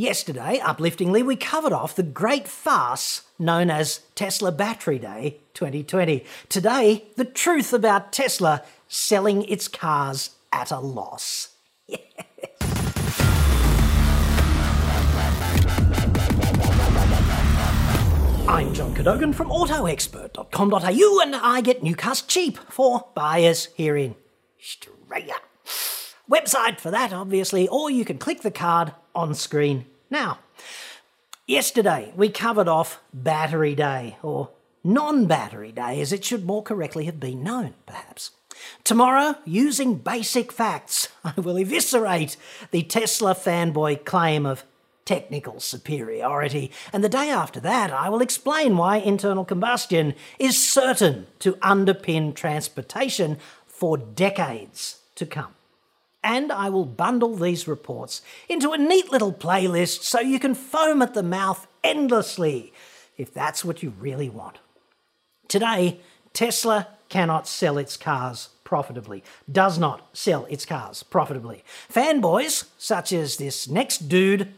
Yesterday, upliftingly, we covered off the great farce known as Tesla Battery Day 2020. Today, the truth about Tesla selling its cars at a loss. I'm John Cadogan from AutoExpert.com.au and I get new cars cheap for buyers here in Australia. Website for that, obviously, or you can click the card on screen now. Yesterday, we covered off Battery Day, or non battery day, as it should more correctly have been known, perhaps. Tomorrow, using basic facts, I will eviscerate the Tesla fanboy claim of technical superiority. And the day after that, I will explain why internal combustion is certain to underpin transportation for decades to come. And I will bundle these reports into a neat little playlist so you can foam at the mouth endlessly if that's what you really want. Today, Tesla cannot sell its cars profitably, does not sell its cars profitably. Fanboys, such as this next dude,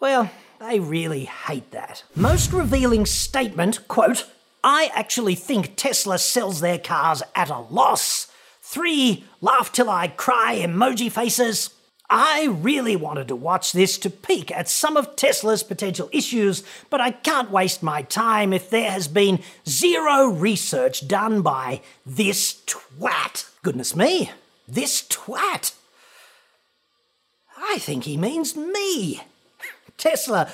well, they really hate that. Most revealing statement, quote, I actually think Tesla sells their cars at a loss. Three laugh till I cry emoji faces. I really wanted to watch this to peek at some of Tesla's potential issues, but I can't waste my time if there has been zero research done by this twat. Goodness me, this twat. I think he means me. Tesla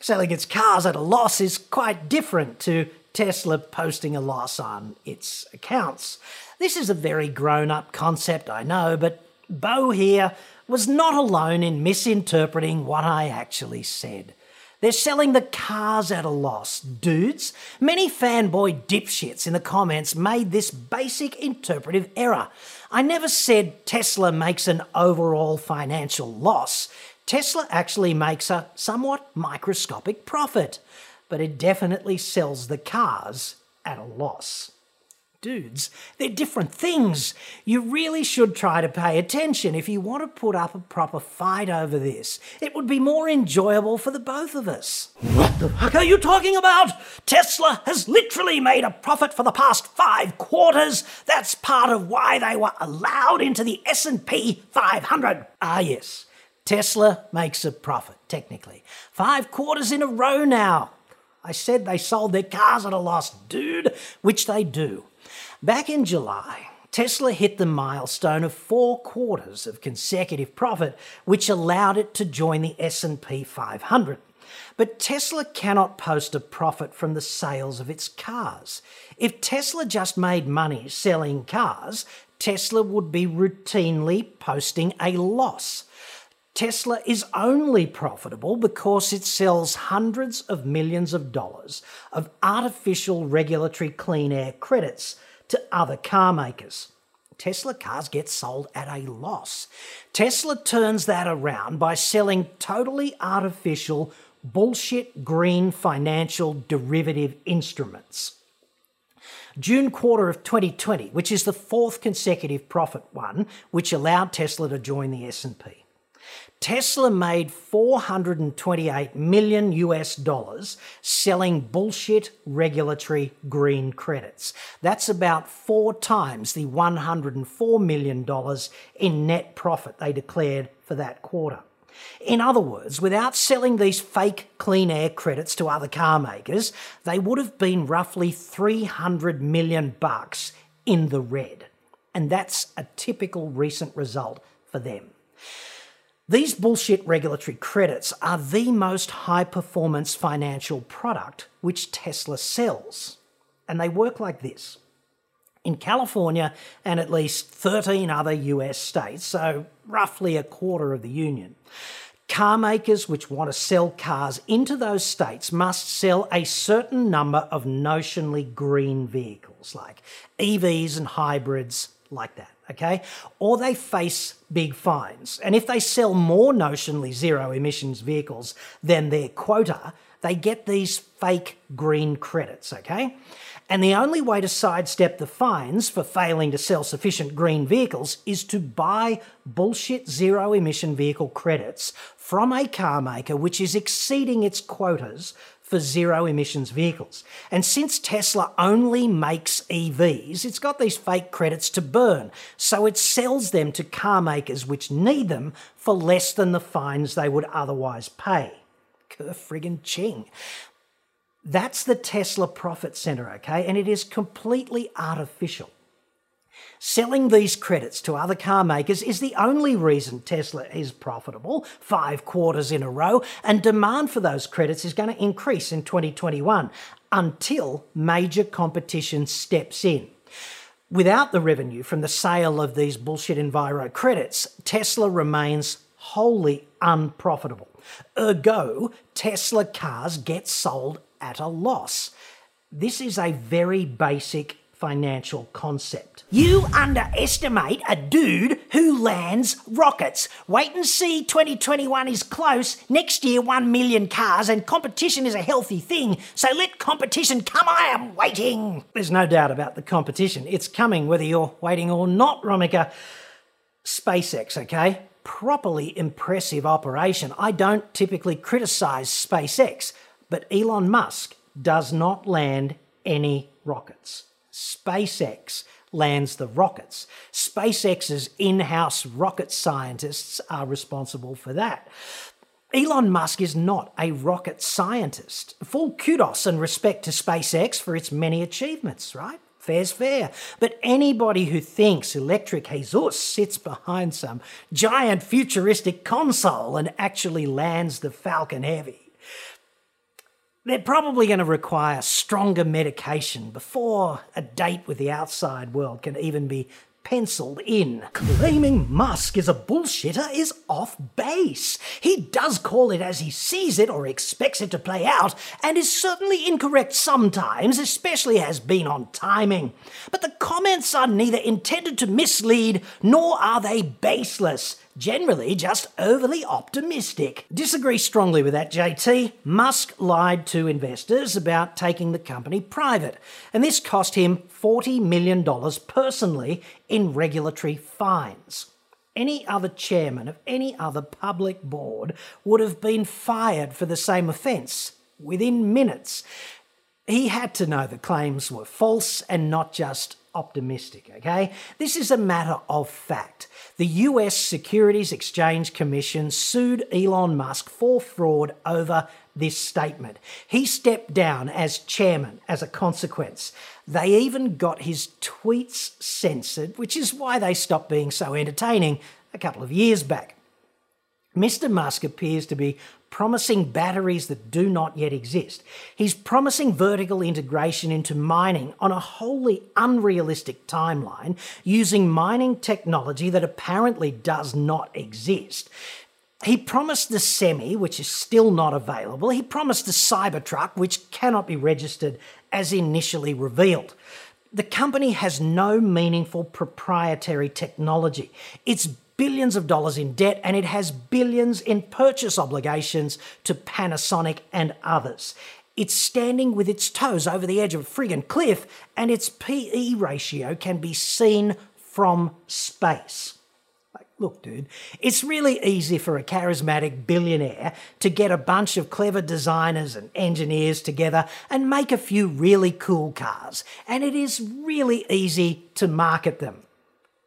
selling its cars at a loss is quite different to Tesla posting a loss on its accounts. This is a very grown up concept, I know, but Bo here was not alone in misinterpreting what I actually said. They're selling the cars at a loss. Dudes, many fanboy dipshits in the comments made this basic interpretive error. I never said Tesla makes an overall financial loss. Tesla actually makes a somewhat microscopic profit, but it definitely sells the cars at a loss. Dudes, they're different things. You really should try to pay attention if you want to put up a proper fight over this. It would be more enjoyable for the both of us. What the fuck are you talking about? Tesla has literally made a profit for the past 5 quarters. That's part of why they were allowed into the S&P 500. Ah yes. Tesla makes a profit, technically. Five quarters in a row now. I said they sold their cars at a loss, dude, which they do. Back in July, Tesla hit the milestone of 4 quarters of consecutive profit, which allowed it to join the S&P 500. But Tesla cannot post a profit from the sales of its cars. If Tesla just made money selling cars, Tesla would be routinely posting a loss. Tesla is only profitable because it sells hundreds of millions of dollars of artificial regulatory clean air credits to other car makers. Tesla cars get sold at a loss. Tesla turns that around by selling totally artificial, bullshit green financial derivative instruments. June quarter of 2020, which is the fourth consecutive profit one, which allowed Tesla to join the S&P. Tesla made 428 million US dollars selling bullshit regulatory green credits. That's about four times the $104 million in net profit they declared for that quarter. In other words, without selling these fake clean air credits to other car makers, they would have been roughly 300 million bucks in the red. And that's a typical recent result for them. These bullshit regulatory credits are the most high performance financial product which Tesla sells. And they work like this. In California and at least 13 other US states, so roughly a quarter of the union, car makers which want to sell cars into those states must sell a certain number of notionally green vehicles, like EVs and hybrids, like that okay? Or they face big fines. And if they sell more notionally zero emissions vehicles than their quota, they get these fake green credits, okay? And the only way to sidestep the fines for failing to sell sufficient green vehicles is to buy bullshit zero emission vehicle credits from a car maker which is exceeding its quotas for zero emissions vehicles. And since Tesla only makes EVs, it's got these fake credits to burn. So it sells them to car makers which need them for less than the fines they would otherwise pay. Kerr friggin' ching. That's the Tesla profit center, okay? And it is completely artificial. Selling these credits to other car makers is the only reason Tesla is profitable, five quarters in a row, and demand for those credits is going to increase in 2021 until major competition steps in. Without the revenue from the sale of these bullshit Enviro credits, Tesla remains wholly unprofitable. Ergo, Tesla cars get sold at a loss. This is a very basic financial concept. You underestimate a dude who lands rockets. Wait and see 2021 is close. Next year, 1 million cars, and competition is a healthy thing. So let competition come. I am waiting. There's no doubt about the competition. It's coming whether you're waiting or not, Romika. SpaceX, okay? Properly impressive operation. I don't typically criticize SpaceX, but Elon Musk does not land any rockets. SpaceX lands the rockets. SpaceX's in house rocket scientists are responsible for that. Elon Musk is not a rocket scientist. Full kudos and respect to SpaceX for its many achievements, right? Fair's fair. But anybody who thinks Electric Jesus sits behind some giant futuristic console and actually lands the Falcon Heavy they're probably going to require stronger medication before a date with the outside world can even be penciled in. Claiming Musk is a bullshitter is off base. He does call it as he sees it or expects it to play out, and is certainly incorrect sometimes, especially has been on timing. But the comments are neither intended to mislead nor are they baseless generally just overly optimistic. Disagree strongly with that, JT. Musk lied to investors about taking the company private, and this cost him $40 million personally in regulatory fines. Any other chairman of any other public board would have been fired for the same offence within minutes. He had to know the claims were false and not just optimistic, okay? This is a matter of fact. The US Securities Exchange Commission sued Elon Musk for fraud over this statement. He stepped down as chairman as a consequence. They even got his tweets censored, which is why they stopped being so entertaining a couple of years back. Mr. Musk appears to be promising batteries that do not yet exist. He's promising vertical integration into mining on a wholly unrealistic timeline using mining technology that apparently does not exist. He promised the Semi, which is still not available. He promised the Cybertruck, which cannot be registered as initially revealed. The company has no meaningful proprietary technology. It's billions of dollars in debt and it has billions in purchase obligations to Panasonic and others. It's standing with its toes over the edge of a friggin' cliff and its PE ratio can be seen from space. Like, look, dude, it's really easy for a charismatic billionaire to get a bunch of clever designers and engineers together and make a few really cool cars, and it is really easy to market them.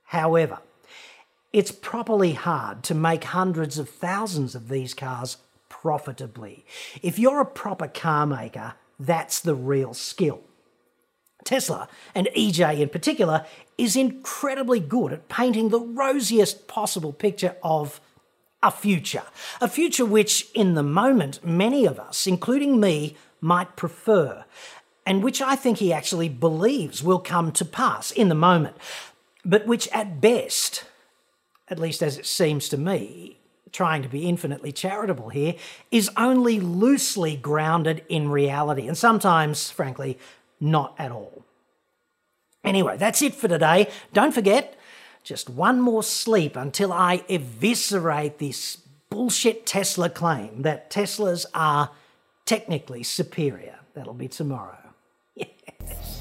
However, it's properly hard to make hundreds of thousands of these cars profitably. If you're a proper car maker, that's the real skill. Tesla, and EJ in particular, is incredibly good at painting the rosiest possible picture of a future. A future which, in the moment, many of us, including me, might prefer, and which I think he actually believes will come to pass in the moment, but which at best at least as it seems to me, trying to be infinitely charitable here, is only loosely grounded in reality, and sometimes, frankly, not at all. Anyway, that's it for today. Don't forget, just one more sleep until I eviscerate this bullshit Tesla claim that Teslas are technically superior. That'll be tomorrow.